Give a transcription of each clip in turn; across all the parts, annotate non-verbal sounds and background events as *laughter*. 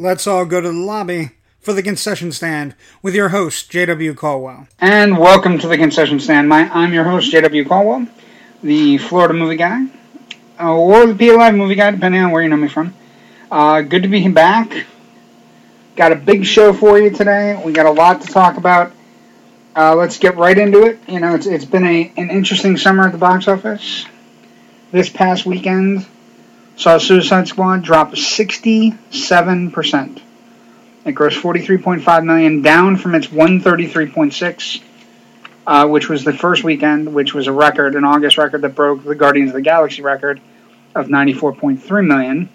Let's all go to the lobby for the concession stand with your host, J.W. Colwell. And welcome to the concession stand. My, I'm your host, J.W. Colwell, the Florida movie guy, uh, or the PA Live movie guy, depending on where you know me from. Uh, good to be back. Got a big show for you today. We got a lot to talk about. Uh, let's get right into it. You know, it's, it's been a, an interesting summer at the box office. This past weekend saw Suicide Squad drop 67%. It grossed 43.5 million, down from its 133.6, uh, which was the first weekend, which was a record, an August record that broke the Guardians of the Galaxy record of 94.3 million.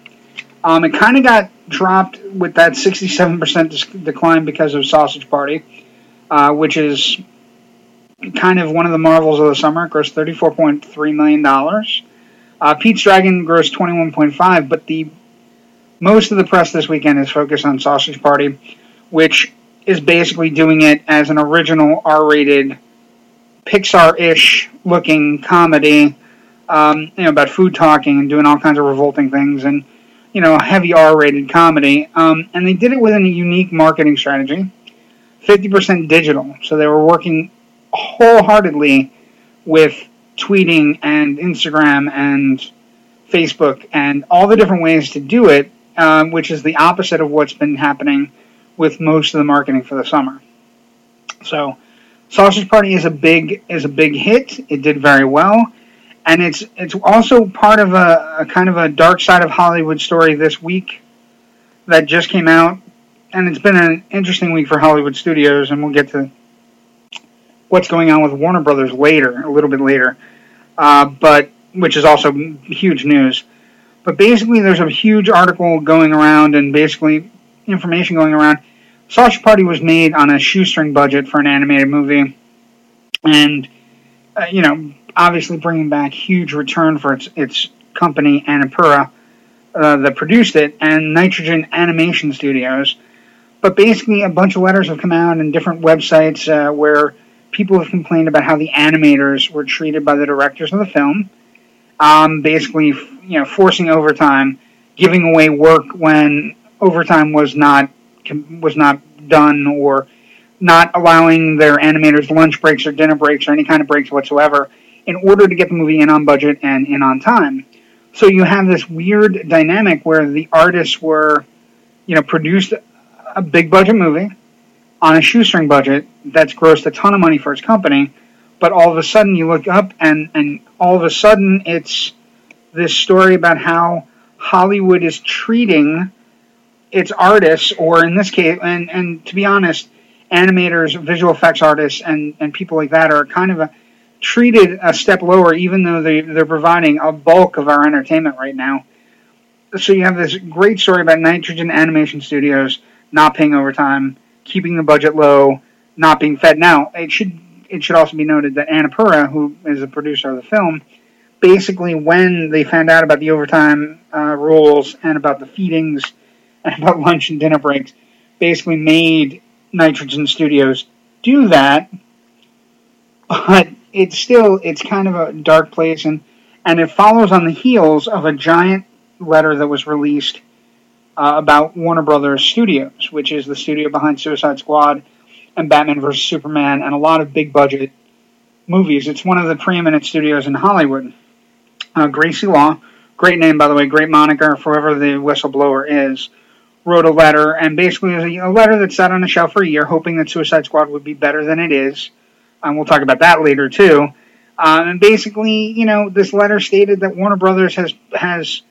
Um, it kind of got dropped with that 67% dis- decline because of Sausage Party, uh, which is kind of one of the marvels of the summer. It grossed $34.3 million. Uh, Pete's Dragon grossed 21.5, but the most of the press this weekend is focused on Sausage Party, which is basically doing it as an original R-rated, Pixar-ish looking comedy, um, you know, about food talking and doing all kinds of revolting things, and you know, heavy R-rated comedy. Um, and they did it with a unique marketing strategy, 50% digital. So they were working wholeheartedly with tweeting and Instagram and Facebook and all the different ways to do it, um, which is the opposite of what's been happening with most of the marketing for the summer. So, Sausage Party is a big is a big hit. It did very well, and it's it's also part of a, a kind of a dark side of Hollywood story this week that just came out, and it's been an interesting week for Hollywood studios, and we'll get to what's going on with Warner Brothers later, a little bit later, uh, but which is also huge news. But basically, there's a huge article going around, and basically information going around. Sausage Party was made on a shoestring budget for an animated movie, and uh, you know, obviously bringing back huge return for its its company Annapurna uh, that produced it, and Nitrogen Animation Studios. But basically, a bunch of letters have come out and different websites uh, where people have complained about how the animators were treated by the directors of the film. Um, basically, you know, forcing overtime, giving away work when overtime was not was not done, or not allowing their animators lunch breaks or dinner breaks or any kind of breaks whatsoever in order to get the movie in on budget and in on time. So you have this weird dynamic where the artists were, you know, produced a big budget movie on a shoestring budget that's grossed a ton of money for its company, but all of a sudden you look up and, and all of a sudden it's this story about how Hollywood is treating its artists, or in this case, and, and to be honest, animators, visual effects artists, and, and people like that are kind of a, treated a step lower, even though they, they're providing a bulk of our entertainment right now. So you have this great story about Nitrogen Animation Studios not paying overtime, keeping the budget low, not being fed. Now, it should it should also be noted that Annapurna, who is the producer of the film, basically when they found out about the overtime uh, rules and about the feedings *laughs* and about lunch and dinner breaks, basically made Nitrogen Studios do that. But it's still it's kind of a dark place, and and it follows on the heels of a giant letter that was released uh, about Warner Brothers Studios, which is the studio behind Suicide Squad and Batman vs Superman and a lot of big budget movies. It's one of the preeminent studios in Hollywood. Uh, Gracie Law, great name by the way, great moniker for whoever the whistleblower is, wrote a letter and basically a, a letter that sat on the shelf for a year, hoping that Suicide Squad would be better than it is. And we'll talk about that later too. Um, and basically, you know, this letter stated that Warner Brothers has has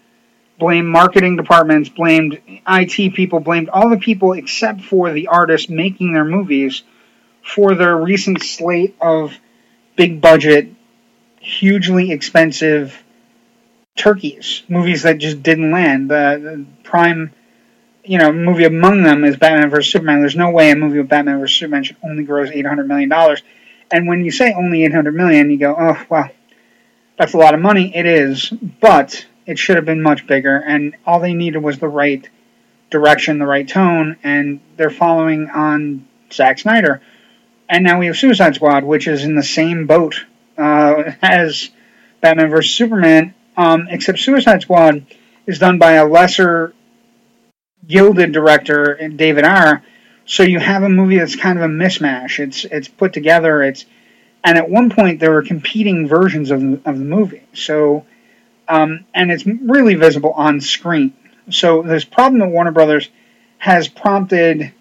blamed marketing departments, blamed IT people, blamed all the people except for the artists making their movies for their recent slate of big budget, hugely expensive turkeys, movies that just didn't land. The, the prime you know, movie among them is Batman vs Superman. There's no way a movie with Batman vs Superman should only gross 800 million dollars. And when you say only 800 million, you go, oh well, that's a lot of money. It is, but it should have been much bigger. And all they needed was the right direction, the right tone, and they're following on Zack Snyder. And now we have Suicide Squad, which is in the same boat uh, *laughs* as Batman vs Superman, um, except Suicide Squad is done by a lesser gilded director, David Ayer. So you have a movie that's kind of a mismatch. It's it's put together. It's and at one point there were competing versions of the, of the movie. So um, and it's really visible on screen. So this problem that Warner Brothers has prompted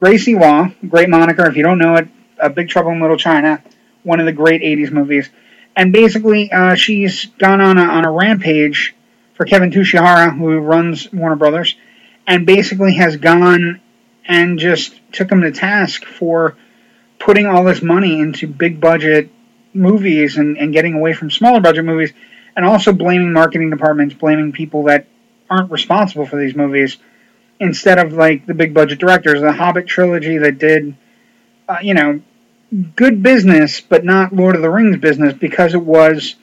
Gracie Law, great moniker if you don't know it, A Big Trouble in Little China, one of the great '80s movies, and basically uh, she's gone on a, on a rampage for Kevin Tsujihara, who runs Warner Brothers, and basically has gone and just took him to task for putting all this money into big budget movies and, and getting away from smaller budget movies, and also blaming marketing departments, blaming people that aren't responsible for these movies instead of like the big budget directors. The Hobbit trilogy that did, uh, you know, good business, but not Lord of the Rings business because it was,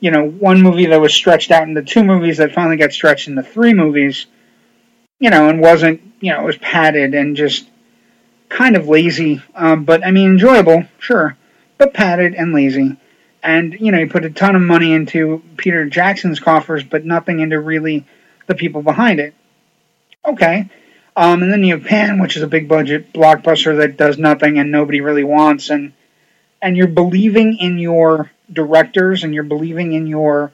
you know, one movie that was stretched out into two movies that finally got stretched into three movies, you know, and wasn't, you know, it was padded and just kind of lazy, um, but I mean, enjoyable, sure, but padded and lazy. And, you know, you put a ton of money into Peter Jackson's coffers, but nothing into really the people behind it. Okay. Um, and then you have Pan, which is a big budget blockbuster that does nothing and nobody really wants, and and you're believing in your directors and you're believing in your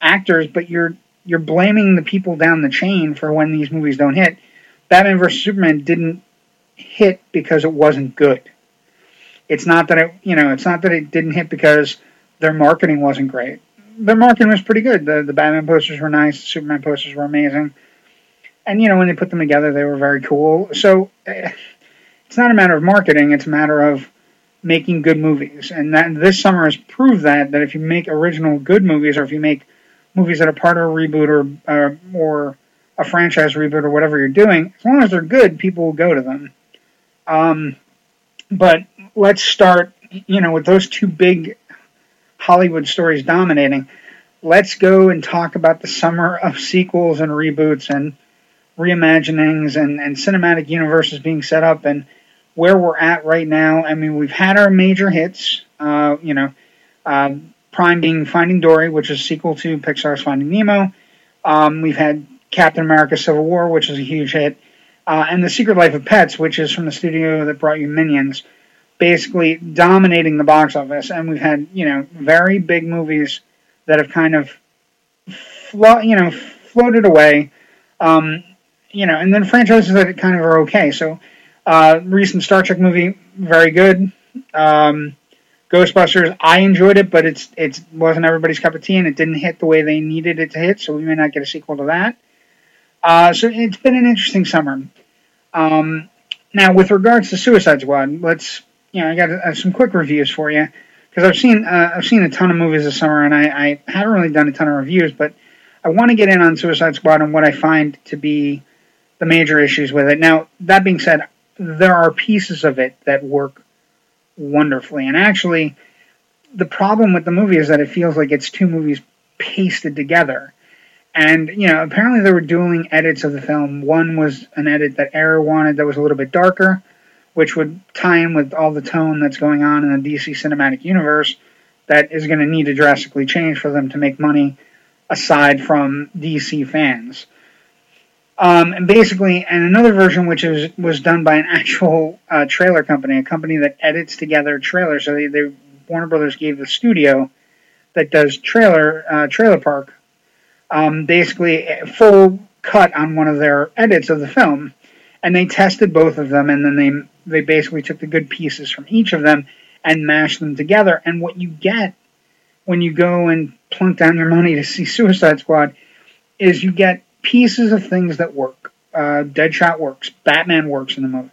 actors, but you're you're blaming the people down the chain for when these movies don't hit. Batman vs Superman didn't hit because it wasn't good. It's not that it you know it's not that it didn't hit because their marketing wasn't great. Their marketing was pretty good. The the Batman posters were nice. The Superman posters were amazing and you know when they put them together, they were very cool. So eh, it's not a matter of marketing; it's a matter of making good movies. And that this summer has proved that that if you make original good movies, or if you make movies that are part of a reboot or uh, or a franchise reboot or whatever you're doing, as long as they're good, people will go to them. Um, but let's start, you know, with those two big Hollywood stories dominating. Let's go and talk about the summer of sequels and reboots and reimaginings and, and cinematic universes being set up and where we're at right now. I mean, we've had our major hits, uh, you know, uh, Prime being Finding Dory, which is a sequel to Pixar's Finding Nemo. Um, we've had Captain America Civil War, which is a huge hit. Uh, and The Secret Life of Pets, which is from the studio that brought you Minions, basically dominating the box office. And we've had, you know, very big movies that have kind of, flo- you know, floated away. Um, you know, and then franchises that kind of are okay. So, uh, recent Star Trek movie, very good. Um, Ghostbusters, I enjoyed it, but it's it wasn't everybody's cup of tea, and it didn't hit the way they needed it to hit. So we may not get a sequel to that. Uh, so it's been an interesting summer. Um, now, with regards to Suicide Squad, let's you know I got uh, some quick reviews for you because I've seen uh, I've seen a ton of movies this summer, and I, I haven't really done a ton of reviews, but I want to get in on Suicide Squad and what I find to be the major issues with it. Now, that being said, there are pieces of it that work wonderfully. And actually, the problem with the movie is that it feels like it's two movies pasted together. And, you know, apparently they were dueling edits of the film. One was an edit that Ayer wanted that was a little bit darker, which would tie in with all the tone that's going on in the DC cinematic universe that is going to need to drastically change for them to make money aside from DC fans. Um, and basically, and another version which was was done by an *laughs* actual uh, trailer company, a company that edits together trailers. So they, they Warner Brothers gave the studio that does trailer uh, trailer park um, basically a full cut on one of their edits of the film, and they tested both of them, and then they they basically took the good pieces from each of them and mashed them together. And what you get when you go and plunk down your money to see *laughs* Suicide Squad is you get pieces of things that work. Uh, Deadshot works. Batman works in the movie.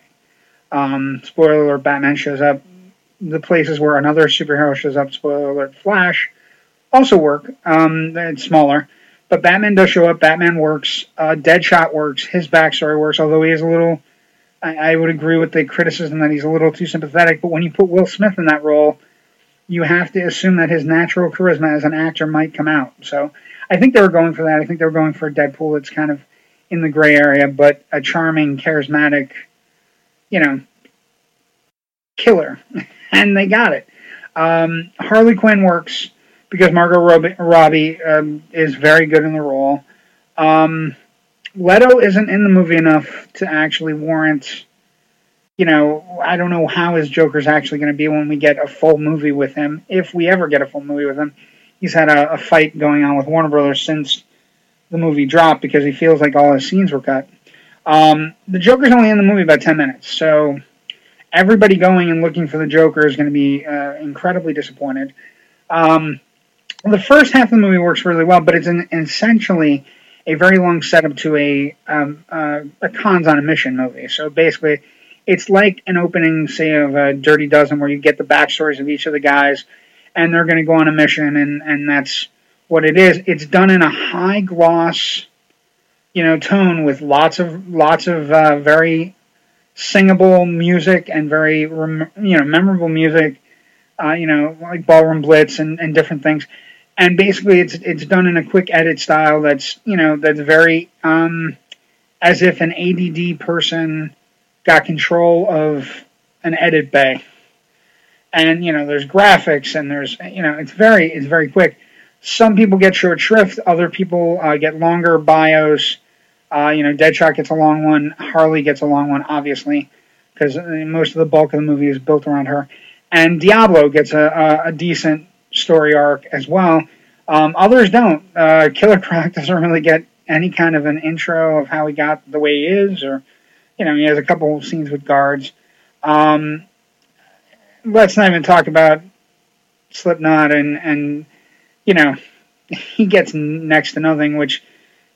Um, spoiler alert: Batman shows up. The places where another superhero shows up. Spoiler alert: Flash also work. Um, it's smaller, but Batman does show up. Batman works. Uh, Deadshot works. His backstory works, although he is a little. I, I would agree with the criticism that he's a little too sympathetic. But when you put Will Smith in that role, you have to assume that his natural charisma as an actor might come out. So I think they were going for that. I think they were going for a Deadpool that's kind of in the gray area, but a charming, charismatic, you know, killer. *laughs* and they got it. Um, Harley Quinn works because Margot Robbie, Robbie um, is very good in the role. Um, Leto isn't in the movie enough to actually warrant. You know, I don't know how his Joker's actually going to be when we get a full movie with him, if we ever get a full movie with him. He's had a, a fight going on with Warner Brothers since the movie dropped because he feels like all his scenes were cut. Um, the Joker's only in the movie about 10 minutes, so everybody going and looking for the Joker is going to be uh, incredibly disappointed. Um, the first half of the movie works really well, but it's an, essentially a very long setup to a um, uh, a cons on a mission movie. So basically, it's like an opening, say, of a Dirty Dozen, where you get the backstories of each of the guys, and they're going to go on a mission, and and that's what it is. It's done in a high gloss, you know, tone with lots of lots of uh, very singable music and very you know memorable music. Uh, you know, like Ballroom Blitz and, and different things and basically it's it's done in a quick edit style that's you know that's very um, as if an ADD person got control of an edit bay. And you know, there's graphics and there's you know, it's very it's very quick. Some people get short shrift, other people uh, get longer bios. Uh, you know, Deadshot gets a long one, Harley gets a long one, obviously, because uh, most of the bulk of the movie is built around her. And Diablo gets a, a, a decent story arc as well. Um, others don't. Uh, Killer Croc *laughs* doesn't really get any kind of an intro of how he got the way he is, or you know, he has a couple scenes with guards. Um, let's not even talk about Slipknot and and you know *laughs* he gets next to nothing, which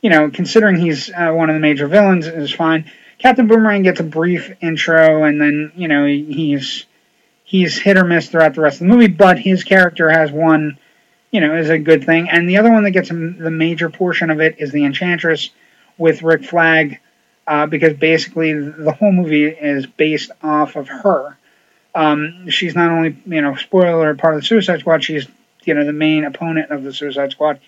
you know, considering he's uh, one of the major villains, is fine. Captain Boomerang gets a brief intro, and then you know he's he's hit or miss throughout the rest of the movie, but his character has one, you know, is a good thing. And the other one that gets the major portion of it is the Enchantress with Rick Flag, uh, because basically the whole movie is based off of her. Um, she's not only, you know, spoiler part of the Suicide Squad, she's, you know, the main opponent of the Suicide Squad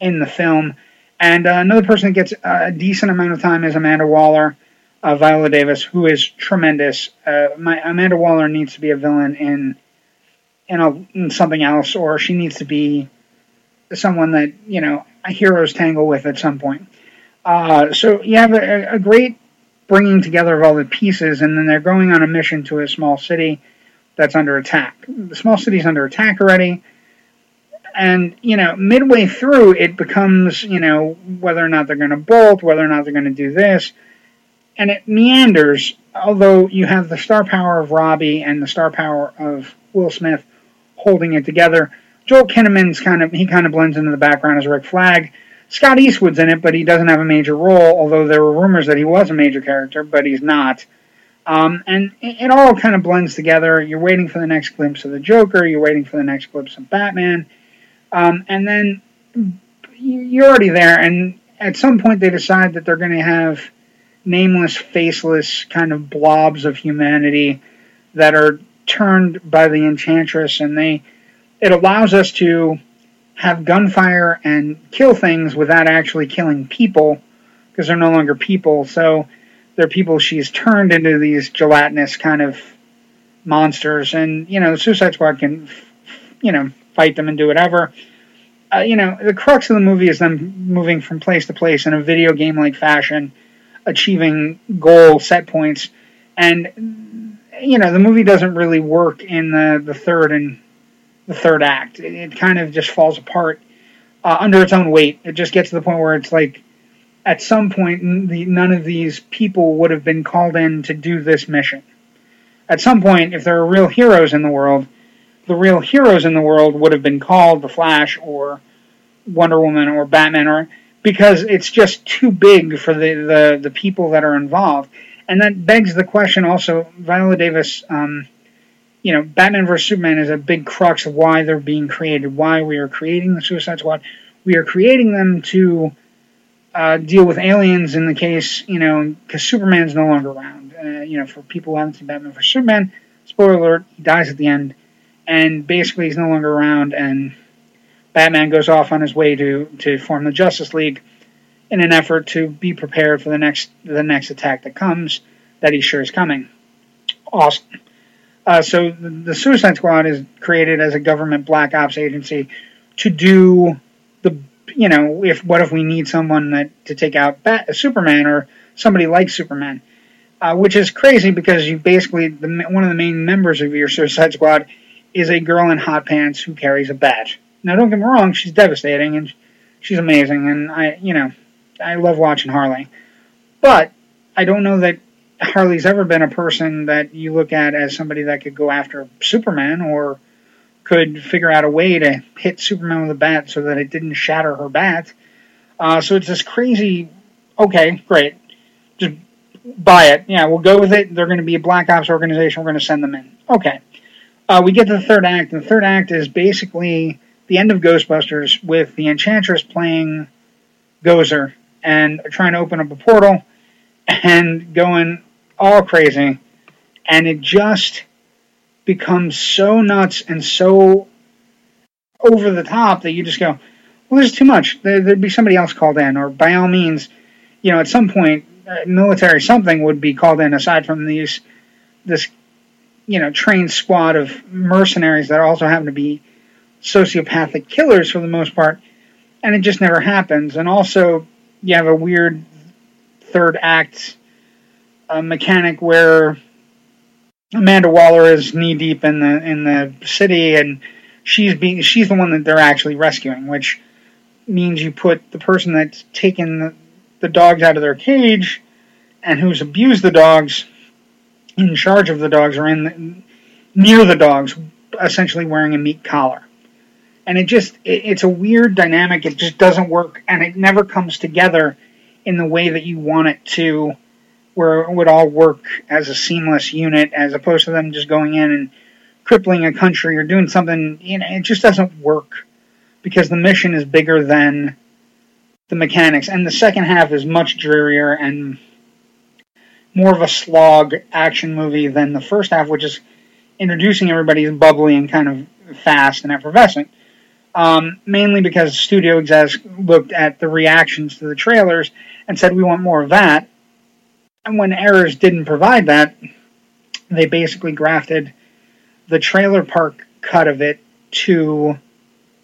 in the film. And uh, another person that gets a decent amount of time is Amanda Waller uh, Viola Davis, who is tremendous. Uh, my, Amanda Waller needs to be a villain in in, a, in something else, or she needs to be someone that you know heroes tangle with at some point. Uh, so you have a, a, great bringing together of all the pieces, and then they're going on a mission to a small city that's under attack. The small city's under attack already. And, you know, midway through, it becomes, you know, whether or not they're going to bolt, whether or not they're going to do this and it meanders. Although you have the star power of Robbie and the star power of Will Smith holding it together, Joel Kinnaman's kind of he kind of blends into the background as Rick Flag. Scott Eastwood's in it, but he doesn't have a major role. Although there were rumors that he was a major character, but he's not. Um, and it, it all kind of blends together. You're waiting for the next glimpse of the Joker. You're waiting for the next glimpse of Batman, um, and then you're already there. And at some point, they decide that they're going to have nameless, faceless kind of blobs of humanity that are turned by the enchantress, and they it allows us to have gunfire and kill things without actually killing people because they're no longer people. So they're people she's turned into these gelatinous kind of monsters, and you know the Suicide Squad can, you know, fight them and do whatever. Uh, you know, the crux of the movie is them moving from place to place in a video game like fashion achieving goal set points. And you know, the movie doesn't really work in the, the third and the third act. It, it kind of just falls apart uh, under its own weight. It just gets to the point where it's like, at some point, the, none of these people would have been called in to do this mission. At some point, if there are real heroes in the world, the real heroes in the world would have been called the Flash or Wonder Woman or Batman or because it's just too big for the, the, the people that are involved. And that begs the question also, Viola Davis, um, you know, Batman vs. Superman is a big crux of why they're being created, why we are creating the Suicide Squad, we are creating them to uh, deal with aliens in the case, you know, because Superman's no longer around. Uh, you know, for people who haven't seen Batman for Superman, spoiler alert, he dies at the end, and basically he's no longer around, and Batman goes off on his way to to form the Justice League in an effort to be prepared for the next the next attack that comes that he's sure is coming. Awesome. Uh, so the, the Suicide Squad is created as a government black ops agency to do the you know if what if we need someone that to take out Bat, Superman or somebody like Superman, uh, which is crazy because you basically the, one of the main members of your Suicide Squad is a girl in hot pants who carries a bat. Now don't get me wrong, she's devastating and she's amazing, and I you know I love watching Harley, but I don't know that Harley's ever been a person that you look at as somebody that could go after Superman or could figure out a way to hit Superman with a bat so that it didn't shatter her bat. Uh, so it's this crazy. Okay, great. Just buy it. Yeah, we'll go with it. They're going to be a Black Ops organization. We're going to send them in. Okay. Uh, we get to the third act. And the third act is basically the end of Ghostbusters with the Enchantress playing Gozer and trying to open up a portal and going all crazy. And it just becomes so nuts and so over the top that you just go, well, there's too much. There, would be somebody else called in, or by all means, you know, at some point, uh, military something would be called in aside from these, this, you know, trained squad of mercenaries that also happen to be sociopathic killers for the most part, and it just never happens. And also, you have a weird third act uh, mechanic where Amanda Waller is knee deep in the in the city, and she's being she's the one that they're actually rescuing, which means you put the person that's taken the, the dogs out of their cage and who's abused the dogs in charge of the dogs or in the, near the dogs, essentially wearing a meat collar. And it just it, it's a weird dynamic. It just doesn't work, and it never comes together in the way that you want it to, where it would all work as a seamless unit, as opposed to them just going in and crippling a country or doing something. You know, it just doesn't work because the mission is bigger than the mechanics, and the second half is much drearier and more of a slog action movie than the first half, which is introducing everybody as bubbly and kind of fast and effervescent. Um, mainly because studio execs looked at the reactions to the trailers and said, we want more of that. And when Errors didn't provide that, they basically grafted the trailer park cut of it to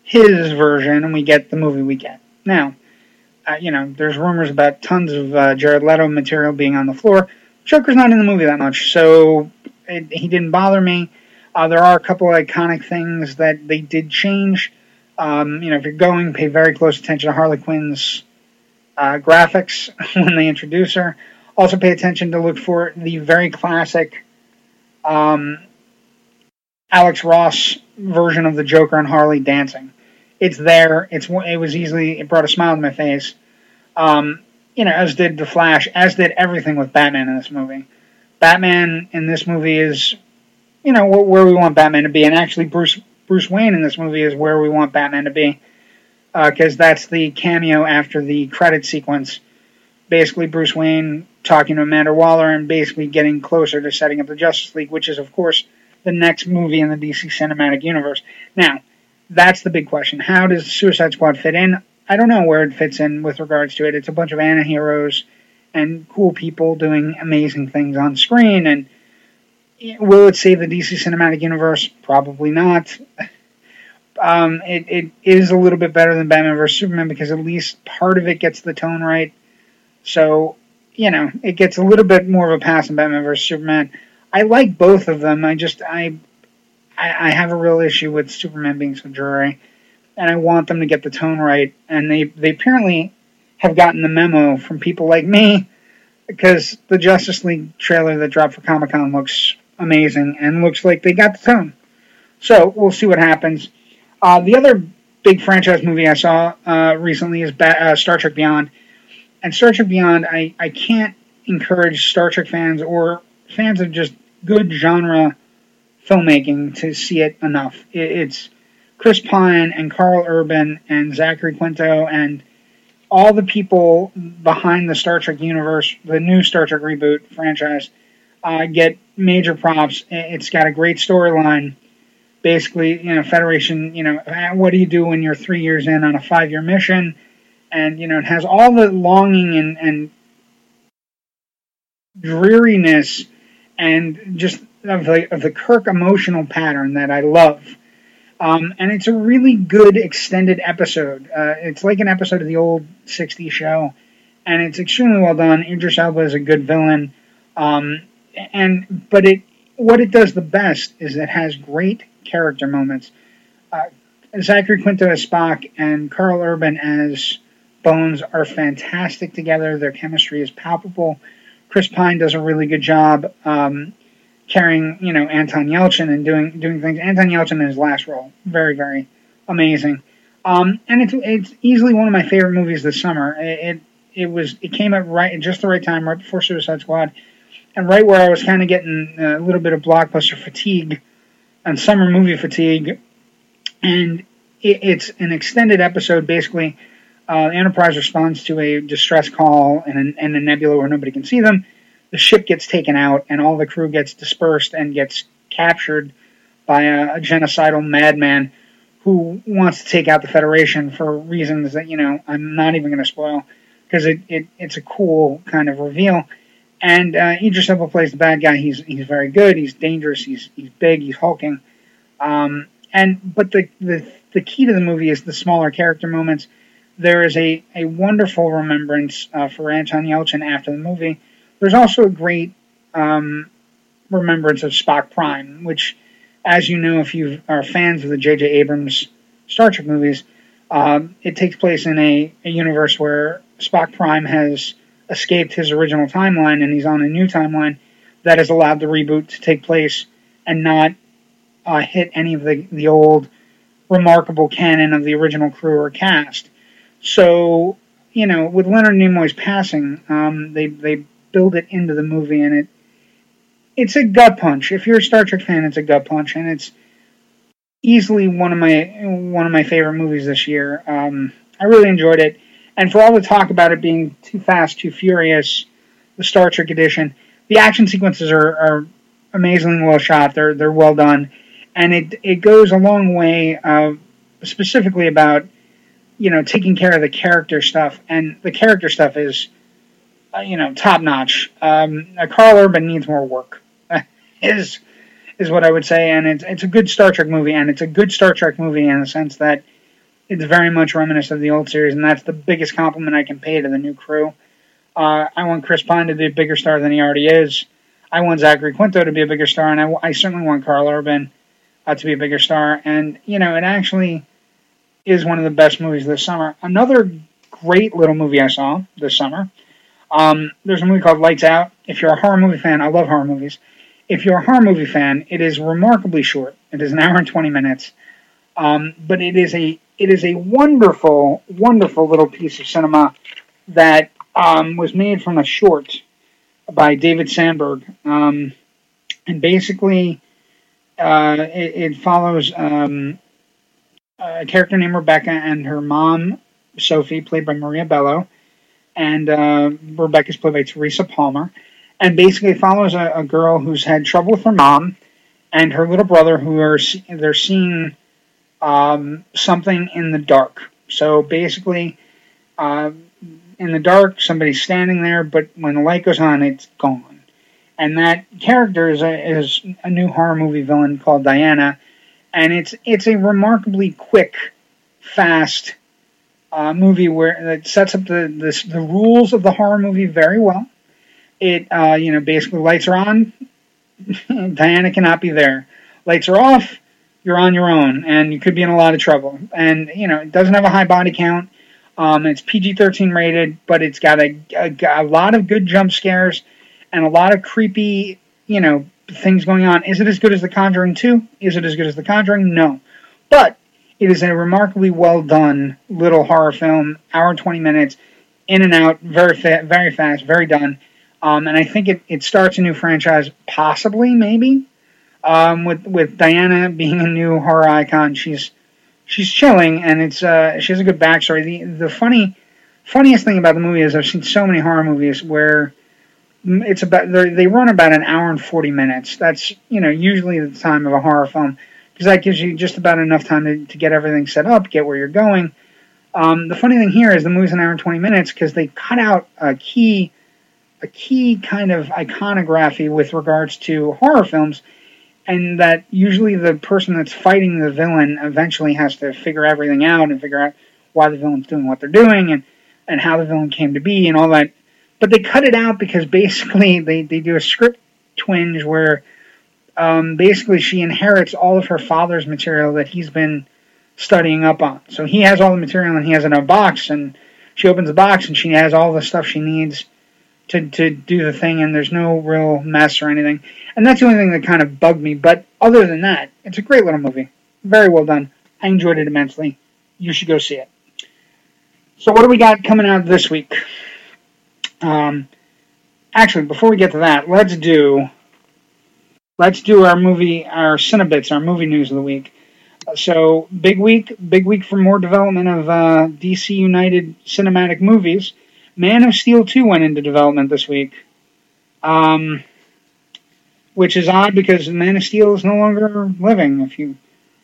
his version, and we get the movie we get. Now, uh, you know, there's rumors about tons of uh, Jared Leto material being on the floor. Joker's not in the movie that much, so it, he didn't bother me. Uh, there are a couple iconic things that they did change. Um, you know, if you're going, pay very close attention to Harley Quinn's uh, graphics *laughs* when they introduce her. Also, pay attention to look for the very classic um, Alex Ross version of the Joker and Harley dancing. It's there. It's it was easily it brought a smile to my face. Um, you know, as did the Flash, as did everything with Batman in this movie. Batman in this movie is, you know, where we want Batman to be, and actually Bruce Bruce Wayne in this movie is where we want Batman to be, because uh, that's the cameo after the credit sequence. Basically, Bruce Wayne talking to Amanda Waller and basically getting closer to setting up the Justice League, which is, of course, the next movie in the DC Cinematic Universe. Now, that's the big question. How does Suicide Squad fit in? I don't know where it fits in with regards to it. It's a bunch of anti-heroes and cool people doing amazing things on screen, and Will it save the DC Cinematic Universe? Probably not. Um, it, it is a little bit better than Batman vs Superman because at least part of it gets the tone right. So, you know, it gets a little bit more of a pass than Batman vs Superman. I like both of them. I just I, I I have a real issue with Superman being so dreary, and I want them to get the tone right. And they they apparently have gotten the memo from people like me because the Justice League trailer that dropped for Comic Con looks amazing and looks like they got the tone. So we'll see what happens. Uh, the other big franchise movie I saw uh, recently is ba- uh, Star Trek Beyond. And Star Trek Beyond, I, I can't encourage Star Trek fans or fans of just good genre filmmaking to see it enough. It, it's Chris Pine and Karl Urban and Zachary Quinto and all the people behind the Star Trek universe, the new Star Trek reboot franchise, uh, get major props. It's got a great storyline. Basically, you know, Federation, you know, what do you do when you're three years in on a five year mission? And, you know, it has all the longing and, and dreariness and just of the, of the Kirk emotional pattern that I love. Um, and it's a really good extended episode. Uh, it's like an episode of the old 60s show, and it's extremely well done. Idris Elba is a good villain. Um, and but it what it does the best is it has great character moments. Uh, Zachary Quinto as Spock and Karl Urban as Bones are fantastic together. Their chemistry is palpable. Chris Pine does a really good job um, carrying, you know, Anton Yelchin and doing doing things. Anton Yelchin in his last role, very very amazing. Um, and it's it's easily one of my favorite movies this summer. It, it it was it came at right just the right time, right before Suicide Squad and right where I was kind of getting a little bit of blockbuster fatigue and summer movie fatigue, and it, it's an extended episode. Basically, uh, Enterprise responds to a distress call in a, a nebula where nobody can see them. The ship gets taken out, and all the crew gets dispersed and gets captured by a, a genocidal madman who wants to take out the Federation for reasons that you know I'm not even going to spoil because it, it it's a cool kind of reveal and uh, Idris Elba plays the bad guy. He's he's very good. He's dangerous. He's he's big. He's hulking. Um, and but the, the the key to the movie is the smaller character moments. There is a, a wonderful remembrance uh, for Anton Yelchin after the movie. There's also a great um, remembrance of Spock Prime, which, as you know, if you are fans of the J.J. Abrams Star Trek movies, um, it takes place in a, a universe where Spock Prime has escaped his original timeline and he's on a new timeline that has allowed the reboot to take place and not uh, hit any of the, the old remarkable canon of the original crew or cast. So, you know, with Leonard Nimoy's passing, um, they they build it into the movie, and it it's a gut punch. If you're a Star Trek fan, it's a gut punch, and it's easily one of my one of my favorite movies this year. Um, I really enjoyed it. And for all the talk about it being too fast, too furious, the Star Trek edition, the action sequences are, are amazingly well shot. They're they're well done, and it it goes a long way, uh, specifically about you know taking care of the character stuff, and the character stuff is uh, you know top notch. Um, Karl Urban needs more work. *laughs* is is what I would say, and it's it's a good Star Trek movie, and it's a good Star Trek movie in the sense that it's very much reminiscent of the old series, and that's the biggest compliment I can pay to the new crew. Uh, I want Chris Pine to be a bigger star than he already is. I want Zachary Quinto to be a bigger star, and I, I certainly want Karl Urban uh, to be a bigger star. And, you know, it actually is one of the best movies this summer. Another great little movie I saw this summer. Um, there's a movie called Lights Out. If you're a horror movie fan, I love horror movies. If you're a horror movie fan, it is remarkably short. It is an hour and 20 minutes. Um, but it is a it is a wonderful, wonderful little piece of cinema that um, was made from a short by David Sandberg. Um, and basically, uh, it, it, follows um, a character named Rebecca and her mom, Sophie, played by Maria Bello. And uh, Rebecca's played by Teresa Palmer. And basically follows a, a girl who's had trouble with her mom and her little brother who are they're seeing um, something in the dark. So basically, uh, in the dark, somebody's standing there, but when the light goes on, it's gone. And that character is a, is a new horror movie villain called Diana, and it's it's a remarkably quick, fast uh, movie where it sets up the, the, the rules of the horror movie very well. It uh, you know basically lights are on, *laughs* Diana cannot be there. Lights are off, you're on your own and you could be in a lot of trouble. And, you know, it doesn't have a high body count. Um, it's PG 13 rated, but it's got a, a, a, lot of good jump scares and a lot of creepy, you know, things going on. Is it as good as The Conjuring 2? Is it as good as The Conjuring? No. But it is a remarkably well done little horror film, hour and 20 minutes, in and out, very, fa- very fast, very done. Um, and I think it, it starts a new franchise, possibly, maybe. Um, with with Diana being a new horror icon, she's she's chilling, and it's uh, she has a good backstory. The the funny funniest thing about the movie is I've seen so many horror movies where it's about they run about an hour and 40 minutes. That's you know usually the time of a horror film because that gives you just about enough time to, to get everything set up, get where you're going. Um, the funny thing here is the movie's an hour and 20 minutes because they cut out a key a key kind of iconography with regards to horror films and that usually the person that's fighting the villain eventually has to figure everything out and figure out why the villain's doing what they're doing and, and how the villain came to be and all that. But they cut it out because *laughs* basically they, they do a script twinge where um, basically she inherits all of her father's material that he's been studying up on. So he has all the material and he has it in a box and she opens the box and she has all the stuff she needs to, to do the thing and there's no real mess or anything. And that's the only thing that kind of bugged me. But other than that, it's a great little movie. Very well done. I enjoyed it immensely. You should go see it. So what do we got coming out this week? Um, actually, before we get to that, let's do let's do our movie, our Cinebits, our movie news of the week. So big week, big week for more development of uh, DC United cinematic movies. Man of Steel 2 went into development this week. Um, which is odd because Man of Steel is no longer living, if you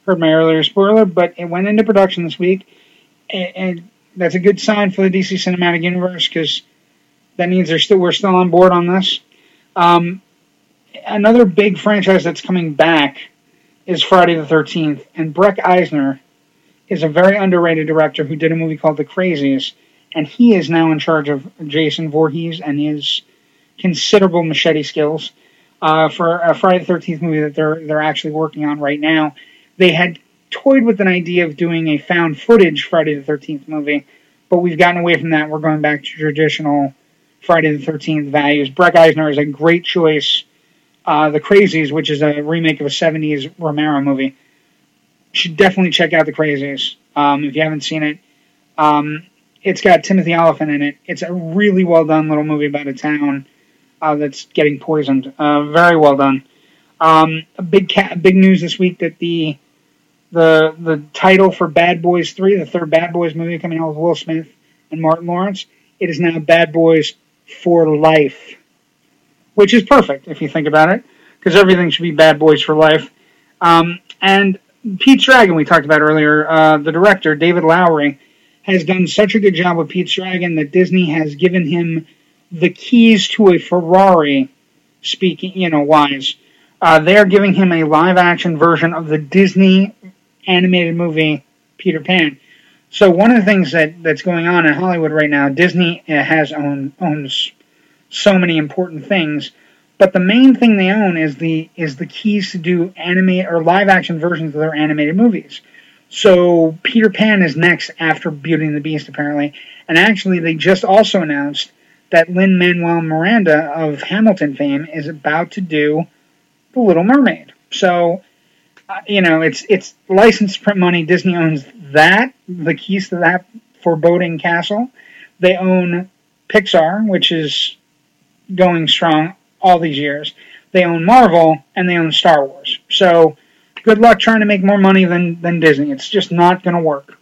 heard my earlier spoiler, but it went into production this week. And that's a good sign for the DC Cinematic Universe because that means they're still we're still on board on this. Um, another big franchise that's coming back is Friday the 13th, and Breck Eisner is a very underrated director who did a movie called The Crazies and he is now in charge of Jason Voorhees and his considerable machete skills uh, for a Friday the Thirteenth movie that they're they're actually working on right now. They had toyed with an idea of doing a found footage Friday the Thirteenth movie, but we've gotten away from that. We're going back to traditional Friday the Thirteenth values. Breck Eisner is a great choice. Uh, the Crazies, which is a remake of a '70s Romero movie, should definitely check out The Crazies um, if you haven't seen it. Um, it's got Timothy Olyphant in it. It's a really well done little movie about a town uh, that's getting poisoned. Uh, very well done. Um, big ca- big news this week that the the the title for Bad Boys Three, the third Bad Boys movie coming out with Will Smith and Martin Lawrence, it is now Bad Boys for Life, which is perfect if you think about it, because everything should be Bad Boys for Life. Um, and Pete's Dragon, we talked about earlier, uh, the director David Lowery has done such a good job with Pete's Dragon that Disney has given him the keys to a Ferrari, speaking, you know, wise. Uh, they are giving him a live action version of the Disney animated movie Peter Pan. So one of the things that, that's going on in Hollywood right now, Disney uh, has own, owns so many important things, but the main thing they own is the is the keys to do anime or live action versions of their animated movies. So Peter Pan is next after Beauty and the Beast, apparently. And actually, they just also announced that Lin Manuel Miranda of Hamilton fame is about to do The Little Mermaid. So, uh, you know, it's it's licensed print money. Disney owns that, the keys to that foreboding castle. They own Pixar, which is going strong all these years. They own Marvel and they own Star Wars. So good luck trying to make more money than, than Disney. It's just not going to work.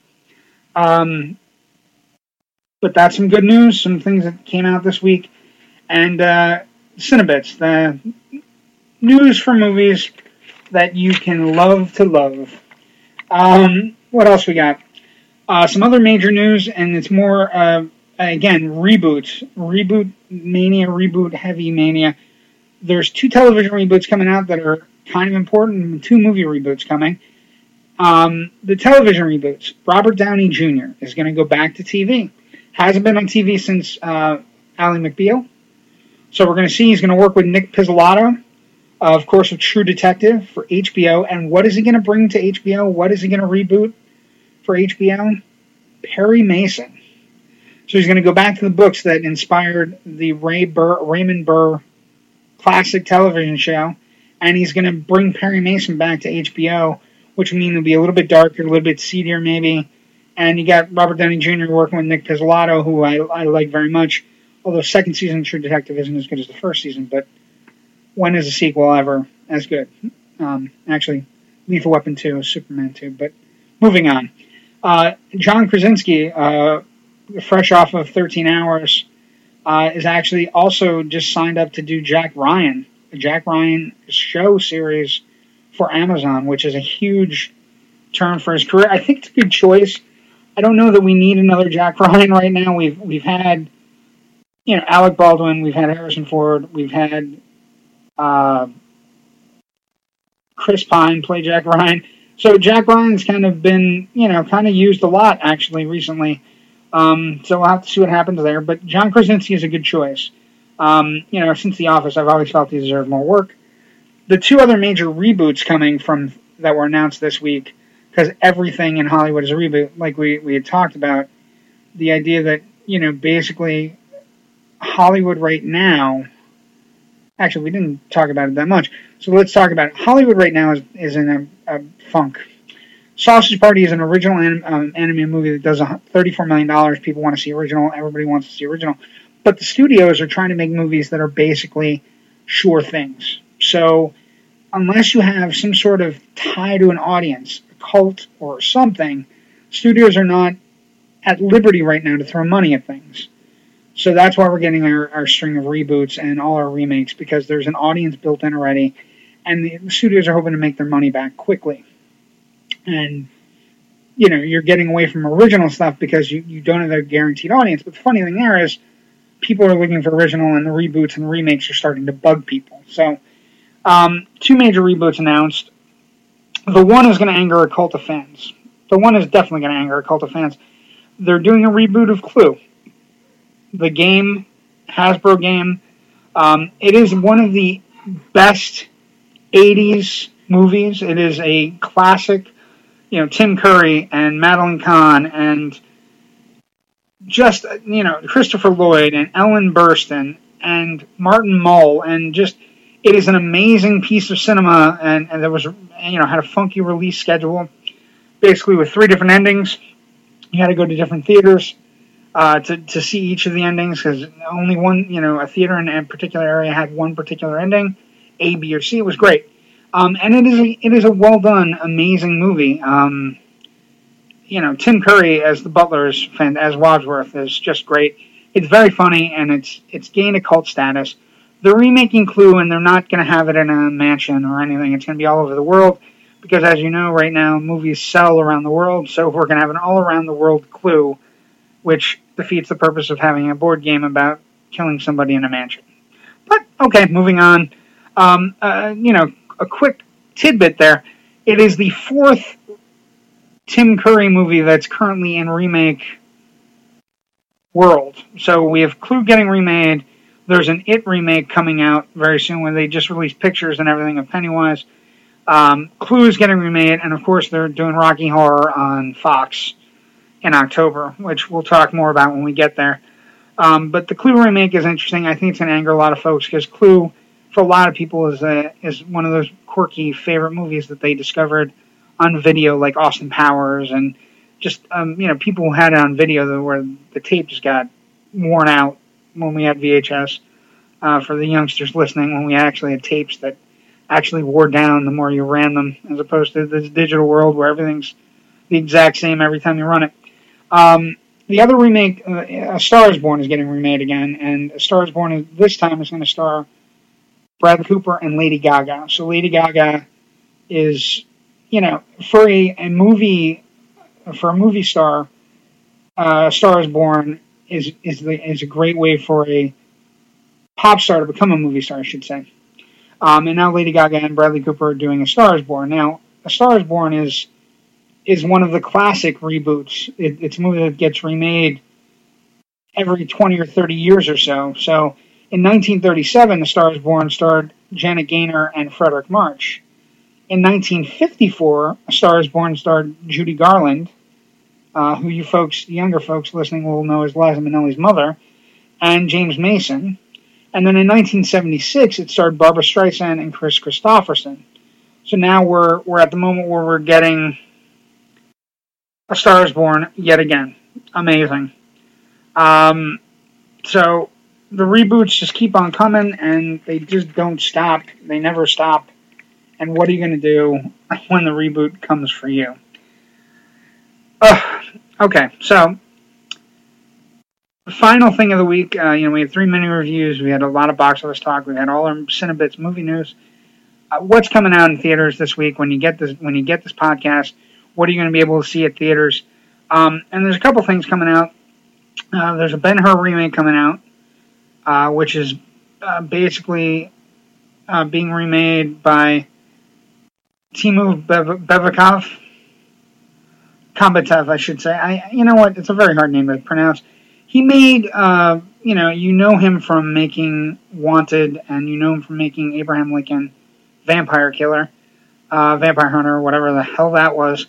Um, but that's some good news, some things that came out this week. And uh, Cinebits, the news for movies that you can love to love. Um, what else we got? Uh, some other major news, and it's more, uh, again, reboots. Reboot mania, reboot heavy mania. There's two television reboots coming out that are kind of important. Two movie reboots coming. Um, the television reboots. Robert Downey Jr. is going to go back to TV. Hasn't been on TV since uh, Ally McBeal. So we're going to see he's going to work with Nic Pizzolatto, uh, of course, of True Detective for HBO. And what is he going to bring to HBO? What is he going to reboot for HBO? Perry Mason. So he's going to go back to the books that inspired the Ray Burr, Raymond Burr classic television show and he's going to bring Perry Mason back to HBO, which means it'll be a little bit darker, a little bit seedier maybe. And you got Robert Downey Jr. working with Nic Pizzolatto, who I, I like very much. Although second season True Detective isn't as good as the first season, but when is a sequel ever as good? Um, actually, Lethal Weapon 2 Superman 2, but moving on. Uh, John Krasinski, uh, fresh off of 13 Hours, uh, is actually also just signed up to do Jack Ryan, Jack Ryan show series for Amazon, which is a huge turn for his career. I think it's a good choice. I don't know that we need another Jack Ryan right now. We've we've had, you know, Alec Baldwin, we've had Harrison Ford, we've had uh, Chris Pine play Jack Ryan. So Jack Ryan's kind of been, you know, kind of used a lot actually recently. Um, so we'll have to see what happens there. But John Krasinski is a good choice. Um, you know, since The Office, I've always felt he deserved more work. The two other major reboots coming from that were announced this week, because everything in Hollywood is a reboot, like we, we had talked about, the idea that, you know, basically Hollywood right now, actually, we didn't talk about it that much. So let's talk about it. Hollywood right now is, is in a, a funk. Sausage Party is an original anim, um, anime movie that does $34 million. People want to see original. Everybody wants to see original. But the studios are trying to make movies that are basically sure things. So unless you have some sort of tie to an audience, a cult or something, studios are not at liberty right now to throw money at things. So that's why we're getting our, our string of reboots and all our remakes because there's an audience built in already, and the studios are hoping to make their money back quickly. And you know, you're getting away from original stuff because you, you don't have a guaranteed audience. But the funny thing there is, people are looking for original, and the reboots and remakes are starting to bug people. So, um, two major reboots announced. The one is going to anger a cult of fans. The one is definitely going to anger a cult of fans. They're doing a reboot of Clue the game, Hasbro game. Um, it is one of the best 80s movies. It is a classic, you know, Tim Curry and Madeline Kahn and just, you know, Christopher Lloyd and Ellen Burstyn and Martin Mull and just it is an amazing piece of cinema and, and there was you know had a funky release schedule basically with three different endings you had to go to different theaters uh, to, to see each of the endings because only one, you know, a theater in a particular area had one particular ending, A, B, or C. It was great. Um, and it is a, it is a well done, amazing movie. Um, you know, Tim Curry as the butler is as Wadsworth is just great. It's very funny and it's it's gained a cult status. They're remaking Clue and they're not going to have it in a mansion or anything. It's going to be all over the world because, as you know, right now movies sell around the world. So we're going to have an all around the world Clue which defeats the purpose of having a board game about killing somebody in a mansion. But okay, moving on. Um, uh, you know, a quick tidbit there. It is the fourth Tim Curry movie that's currently in remake world. So we have Clue getting remade. There's an It remake coming out very soon when they just released pictures and everything of Pennywise. Um, Clue is getting remade, and of course they're doing Rocky Horror on Fox in October, which we'll talk more about when we get there. Um, but the Clue remake is interesting. I think it's going to anger a lot of folks because Clue, for a lot of people, is a, is one of those quirky favorite movies that they discovered on video, like Austin Powers, and just um, you know people who had it on video where the tape just got worn out when we had VHS. Uh, for the youngsters listening, when we actually had tapes that actually wore down the more you ran them, as opposed to this digital world where everything's the exact same every time you run it. Um, the other remake, uh, A Star is Born, is getting remade again, and A Star is Born is, this time is going to star Brad Cooper and Lady Gaga. So Lady Gaga is, you know, for a, a movie, for a movie star, uh, A Star is Born is is the, is a great way for a pop star to become a movie star, I should say. Um, and now Lady Gaga and Bradley Cooper are doing A Star is Born. Now, A Star is Born is is one of the classic reboots. It, it's a movie that gets remade every 20 or 30 years or so. So in 1937, The Star is Born starred Janet Gaynor and Fredric March. In 1954, A Star is Born starred Judy Garland, uh, who you folks, younger folks listening, will know as Liza Minnelli's mother, and James Mason. And then in 1976, it starred Barbra Streisand and Kris Kristofferson. So now we're we're at the moment where we're getting a Star is Born yet again. Amazing. Um, so the reboots just keep on coming and they just don't stop. They never stop. And what are you going to do when the reboot comes for you? Okay, so final thing of the week. Uh, you know, we had three mini reviews. We had a lot of box office talk. We had all our Cinebits movie news. Uh, what's coming out in theaters this week? When you get this, when you get this podcast, what are you going to be able to see at theaters? Um, and there's a couple things coming out. Uh, there's a Ben Hur remake coming out, uh, which is uh, basically being remade by Timu Bev- Bevikov. Kombatev, I should say. I, you know what? It's a very hard name to pronounce. He made, uh, you know, you know him from making Wanted, and you know him from making Abraham Lincoln, Vampire Killer, uh, Vampire Hunter, whatever the hell that was.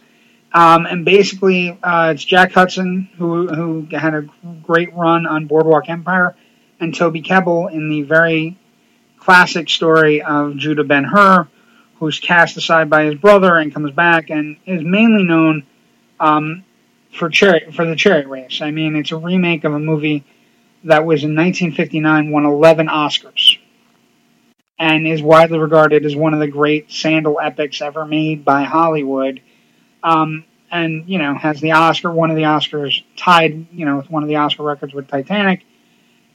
Um, and basically, uh, it's Jack Huston who who had a great run on Boardwalk Empire, and Toby Kebbell in the very classic story of Judah Ben Hur, who's cast aside by his brother and comes back and is mainly known um, for cherry for the Chariot Race. I mean, it's a remake of a movie that was in 1959, won 11 Oscars, and is widely regarded as one of the great sandal epics ever made by Hollywood. Um, and you know, has the Oscar, one of the Oscars tied, you know, with one of the Oscar records with Titanic,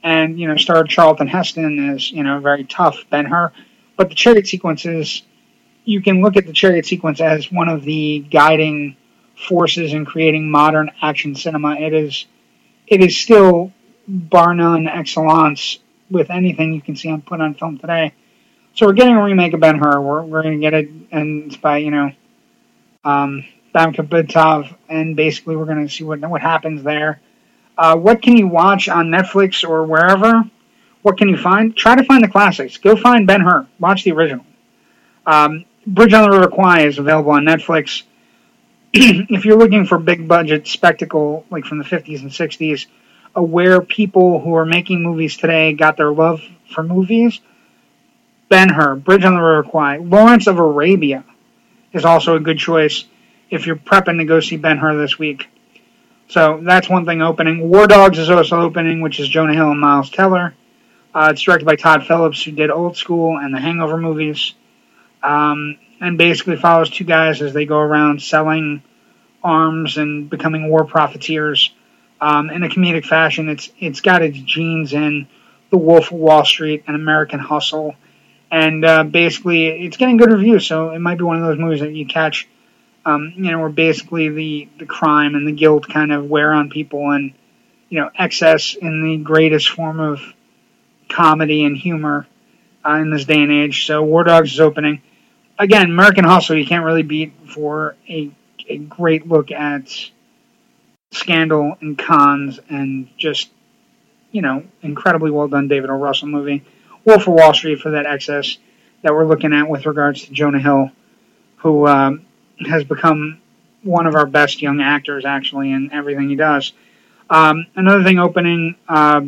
and you know, starred Charlton Heston as you know, very tough Ben Hur. But the chariot sequences, you can look at the chariot sequence as one of the guiding forces in creating modern action cinema. It is, it is still bar none excellence with anything you can see on put on film today. So we're getting a remake of Ben Hur. We're, we're going to get it, and it's by you know, um, Bitov, and basically we're going to see what what happens there. Uh, what can you watch on Netflix or wherever? What can you find? Try to find the classics. Go find Ben Hur. Watch the original. Um, Bridge on the River Kwai is available on Netflix. *clears throat* if you're looking for big budget spectacle like from the 50s and 60s, uh, where people who are making movies today got their love for movies, Ben Hur, Bridge on the River Kwai, Lawrence of Arabia is also a good choice if you're prepping to go see Ben Hur this week. So that's one thing opening. War Dogs is also opening, which is Jonah Hill and Miles Teller. Uh, it's directed by Todd Phillips, who did Old School and the Hangover movies. Um, and basically follows two guys as they go around selling arms and becoming war profiteers um, in a comedic fashion. It's it's got its genes in The Wolf of Wall Street and American Hustle, and uh, basically it's getting good reviews. So it might be one of those movies that you catch, um, you know, where basically the the crime and the guilt kind of wear on people, and you know, excess in the greatest form of comedy and humor uh, in this day and age. So War Dogs is opening again, American Hustle, you can't really beat for a, a great look at scandal and cons and just, you know, incredibly well done David O. Russell movie. Wolf of Wall Street for that excess that we're looking at with regards to Jonah Hill, who um, has become one of our best young actors, actually, in everything he does. Um, another thing opening uh,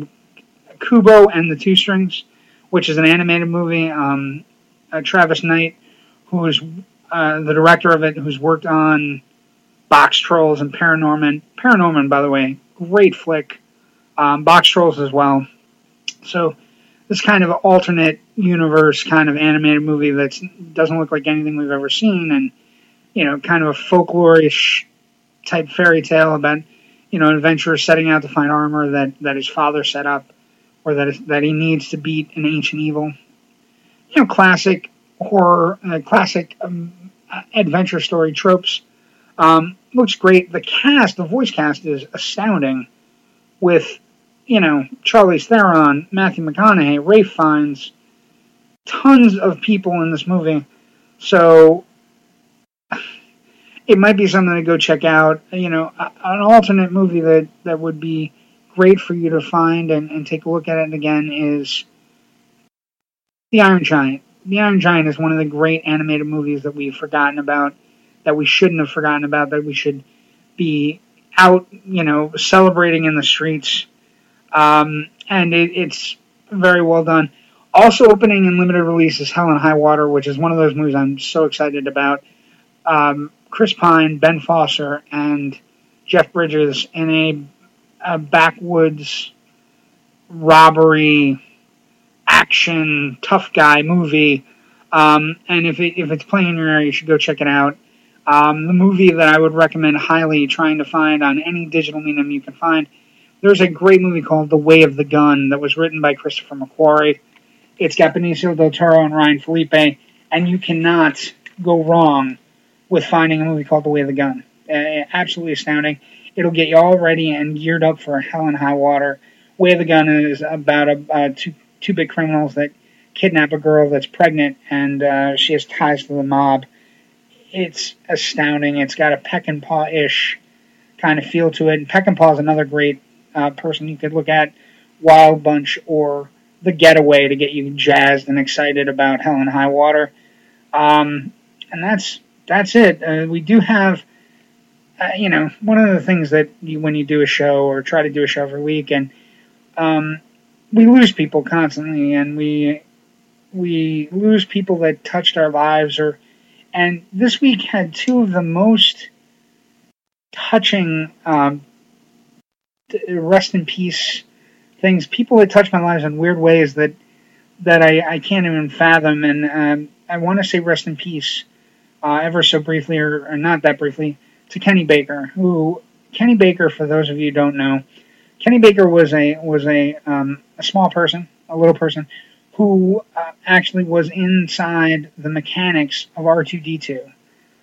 Kubo and the Two Strings, which is an animated movie. Um, uh, Travis Knight who is uh, the director of it, who's worked on Boxtrolls and Paranorman. Paranorman, by the way, great flick. Um, Boxtrolls as well. So this kind of alternate universe kind of animated movie that doesn't look like anything we've ever seen, and you know, kind of a folklorish type fairy tale about you know an adventurer setting out to find armor that that his father set up, or that that he needs to beat an ancient evil. You know, classic horror, uh, classic um, adventure story tropes. Um, looks great. The cast, the voice cast is astounding with, you know, Charlize Theron, Matthew McConaughey, Ralph Fiennes, tons of people in this movie. So it might be something to go check out. You know, an alternate movie that, that would be great for you to find and, and take a look at it again is The Iron Giant. The Iron Giant is one of the great animated movies that we've forgotten about, that we shouldn't have forgotten about, that we should be out, you know, celebrating in the streets. Um, and it, it's very well done. Also opening in limited release is Hell and High Water, which is one of those movies I'm so excited about. Um, Chris Pine, Ben Foster, and Jeff Bridges in a, a backwoods robbery action tough guy movie. Um, and if it, if it's playing in your area, you should go check it out. Um, the movie that I would recommend highly trying to find on any digital medium you can find. There's a great movie called The Way of the Gun that was written by Christopher McQuarrie. It's got Benicio del Toro and Ryan Phillippe, and you cannot go wrong with finding a movie called The Way of the Gun. Uh, absolutely astounding. It'll get you all ready and geared up for hell and high water. Way of the Gun is about a, uh, two two big criminals that kidnap a girl that's pregnant, and uh, she has ties to the mob. It's astounding. It's got a Peckinpah ish kind of feel to it. And Peckinpah is another great uh, person you could look at, Wild Bunch or The Getaway to get you jazzed and excited about Hell and High Water. Um, and that's that's it. Uh, we do have, uh, you know, one of the things that you, when you do a show or try to do a show every week, and um, we lose people constantly, and we we lose people that touched our lives, or and this week had two of the most touching um, rest in peace things. People that touched my lives in weird ways that that I, I can't even fathom, and um, I want to say rest in peace, uh, ever so briefly, or, or not that briefly, to Kenny Baker. Who Kenny Baker, for those of you who don't know, Kenny Baker was a was a um, a small person, a little person, who uh, actually was inside the mechanics of R2D2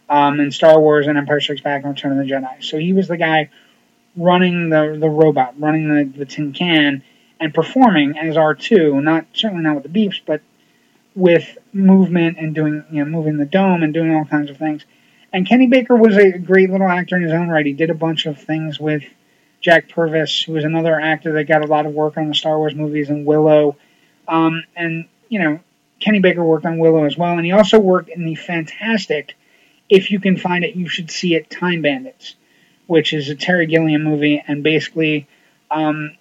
um, in Star Wars and Empire Strikes Back and Return of the Jedi. So he was the guy running the the robot, running the, the tin can, and performing as R2. Not certainly not with the beeps, but with movement and doing you know moving the dome and doing all kinds of things. And Kenny Baker was a great little actor in his own right. He did a bunch of things with Jack Purvis, who was another actor that got a lot of work on the Star Wars movies and Willow. Um, and, you know, Kenny Baker worked on Willow as well. And he also worked in the fantastic, if you can find it, you should see it, Time Bandits, which is a Terry Gilliam movie and basically. Um,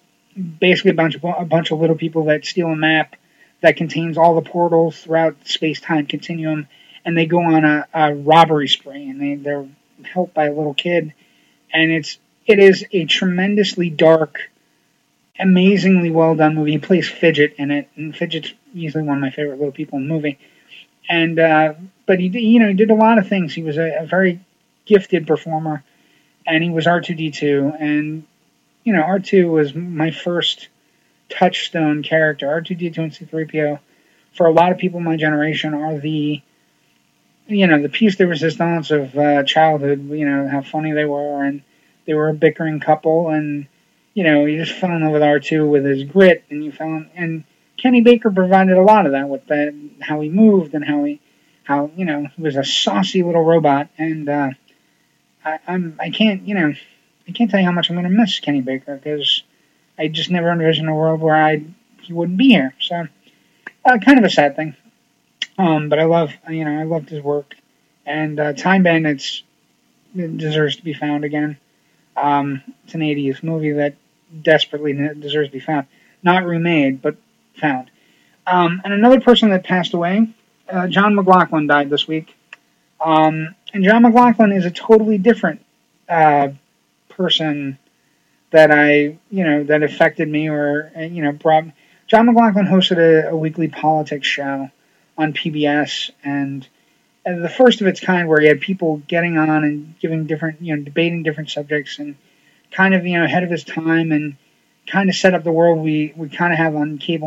basically a bunch of a bunch of little people that steal a map that contains all the portals throughout space time continuum, and they go on a, a robbery spree, and they they're helped by a little kid, and it's it is a tremendously dark, amazingly well done movie. He plays Fidget in it, and Fidget's usually one of my favorite little people in the movie. And uh, but he you know he did a lot of things. He was a, a very gifted performer, and he was R two D two, and you know R two was my first touchstone character. R two D two and C three PO for a lot of people my generation are the you know the piece de resistance of uh, childhood. You know how funny they were and they were a bickering couple, and you know you just fell in love with R two with his grit, and you fell in, and Kenny Baker provided a lot of that with that how he moved and how he how you know he was a saucy little robot, and uh, I, I'm I can't you know I can't tell you how much I'm going to miss Kenny Baker because I just never envisioned a world where I he wouldn't be here. So uh, kind of a sad thing. Um, but I love you know I loved his work, and uh, Time Bandits deserves to be found again. Um, it's an 80s movie that desperately deserves to be found. Not remade, but found. Um, and another person that passed away, uh, John McLaughlin died this week. Um, and John McLaughlin is a totally different uh, person that I, you know, that affected me or, uh, you know, brought. John McLaughlin hosted a, a weekly politics show on PBS, and the first of its kind where you had people getting on and giving different, you know, debating different subjects and kind of, you know, ahead of his time and kind of set up the world we, we kind of have on cable